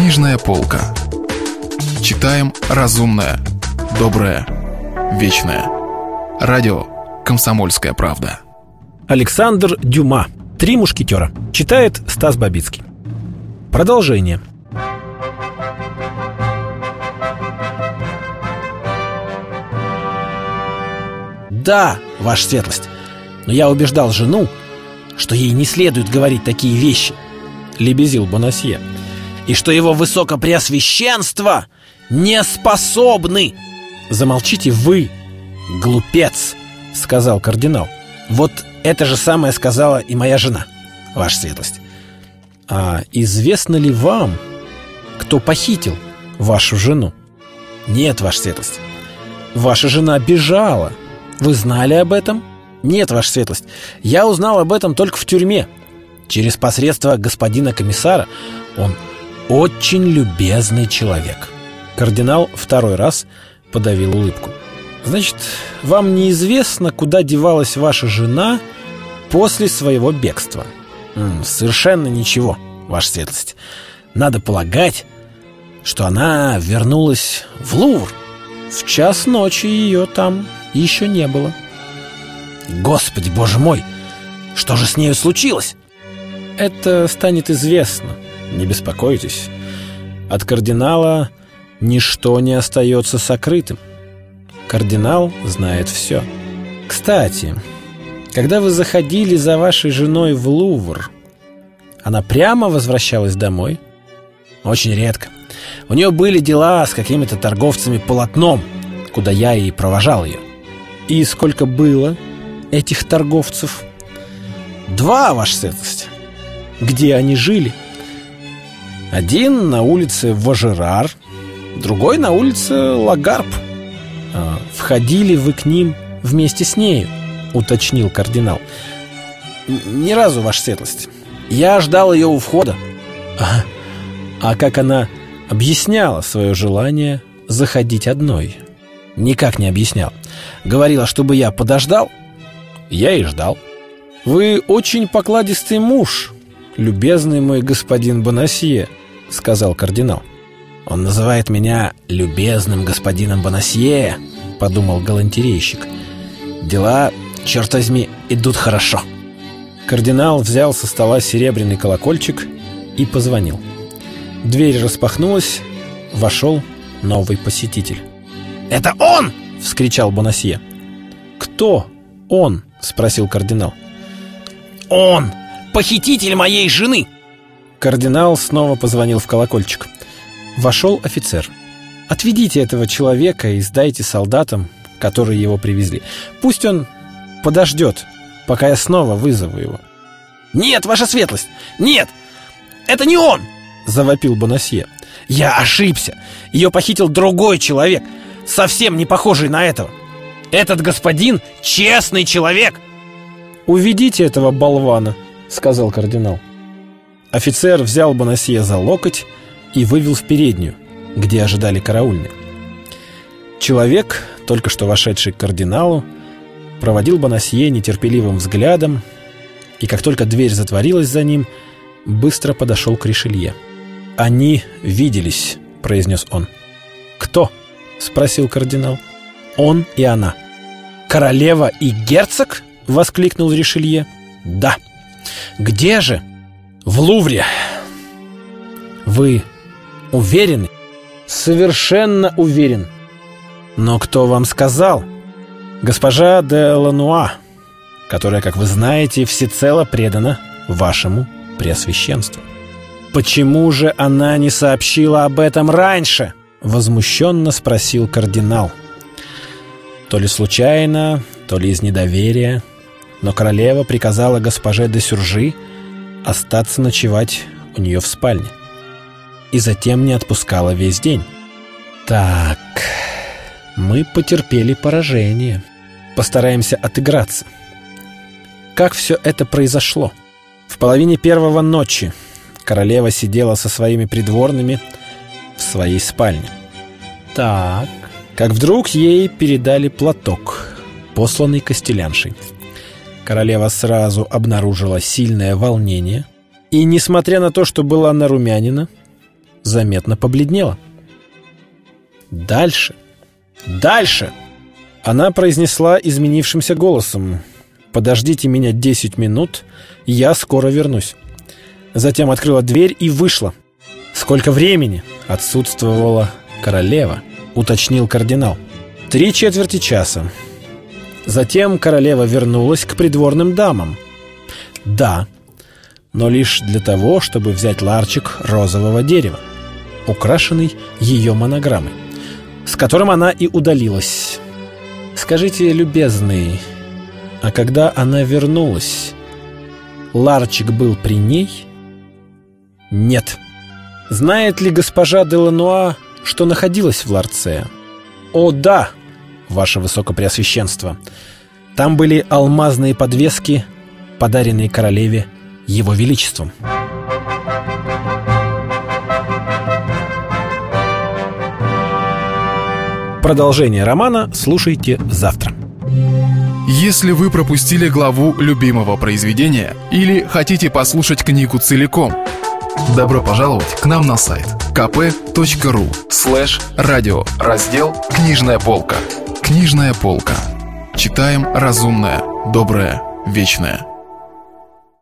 Книжная полка. Читаем разумное, доброе, вечное. Радио «Комсомольская правда». Александр Дюма. «Три мушкетера». Читает Стас Бабицкий. Продолжение. Да, ваша светлость, но я убеждал жену, что ей не следует говорить такие вещи, лебезил Бонасье, и что его высокопреосвященство не способны. Замолчите вы, глупец, сказал кардинал. Вот это же самое сказала и моя жена, ваша светлость. А известно ли вам, кто похитил вашу жену? Нет, ваша светлость. Ваша жена бежала. Вы знали об этом? Нет, ваша светлость. Я узнал об этом только в тюрьме. Через посредство господина комиссара он очень любезный человек. Кардинал второй раз подавил улыбку. Значит, вам неизвестно, куда девалась ваша жена после своего бегства? М -м, совершенно ничего, ваша светлость. Надо полагать, что она вернулась в Лувр. В час ночи ее там еще не было. Господи, боже мой, что же с нею случилось? Это станет известно, не беспокойтесь. От кардинала ничто не остается сокрытым. Кардинал знает все. Кстати, когда вы заходили за вашей женой в Лувр, она прямо возвращалась домой? Очень редко. У нее были дела с какими-то торговцами полотном, куда я и провожал ее. И сколько было этих торговцев? Два, ваша светлость. Где они жили? Один на улице Важерар, другой на улице Лагарб. А, входили вы к ним вместе с нею, уточнил кардинал. Ни разу, ваша светлость. Я ждал ее у входа. А, а как она объясняла свое желание заходить одной? Никак не объяснял. Говорила, чтобы я подождал. Я и ждал. Вы очень покладистый муж, любезный мой господин Бонасье, сказал кардинал. Он называет меня любезным господином Бонасье, подумал галантерейщик. Дела, черт возьми, идут хорошо. Кардинал взял со стола серебряный колокольчик и позвонил. Дверь распахнулась, вошел новый посетитель. «Это он!» — вскричал Бонасье. «Кто он?» — спросил кардинал. «Он! Похититель моей жены!» Кардинал снова позвонил в колокольчик. Вошел офицер. «Отведите этого человека и сдайте солдатам, которые его привезли. Пусть он подождет, пока я снова вызову его». «Нет, ваша светлость! Нет! Это не он!» — завопил Бонасье. «Я ошибся! Ее похитил другой человек, совсем не похожий на этого! Этот господин — честный человек!» «Уведите этого болвана!» — сказал кардинал. Офицер взял Бонасье за локоть и вывел в переднюю, где ожидали караульные. Человек, только что вошедший к кардиналу, проводил Бонасье нетерпеливым взглядом и, как только дверь затворилась за ним, быстро подошел к Ришелье. «Они виделись», — произнес он. «Кто?» — спросил кардинал. «Он и она». «Королева и герцог?» — воскликнул Ришелье. «Да». «Где же?» «В Лувре». «Вы уверены?» «Совершенно уверен». «Но кто вам сказал?» «Госпожа де Лануа, которая, как вы знаете, всецело предана вашему преосвященству». «Почему же она не сообщила об этом раньше?» Возмущенно спросил кардинал. То ли случайно, то ли из недоверия, но королева приказала госпоже де Сюржи остаться ночевать у нее в спальне. И затем не отпускала весь день. Так, мы потерпели поражение. Постараемся отыграться. Как все это произошло? В половине первого ночи королева сидела со своими придворными в своей спальне. Так, как вдруг ей передали платок, посланный костеляншей. Королева сразу обнаружила сильное волнение и, несмотря на то, что была нарумянина, заметно побледнела. «Дальше! Дальше!» Она произнесла изменившимся голосом. «Подождите меня десять минут, я скоро вернусь». Затем открыла дверь и вышла. «Сколько времени?» — отсутствовала королева, уточнил кардинал. «Три четверти часа». Затем королева вернулась к придворным дамам. «Да, но лишь для того, чтобы взять ларчик розового дерева, украшенный ее монограммой, с которым она и удалилась». Скажите, любезный, а когда она вернулась, Ларчик был при ней? Нет. Знает ли госпожа Делануа, что находилась в ларце? О, да, ваше высокопреосвященство. Там были алмазные подвески, подаренные королеве его величеством. Продолжение романа слушайте завтра. Если вы пропустили главу любимого произведения или хотите послушать книгу целиком, добро пожаловать к нам на сайт kp.ru слэш радио раздел «Книжная полка». Книжная полка. Читаем разумное, доброе, вечное.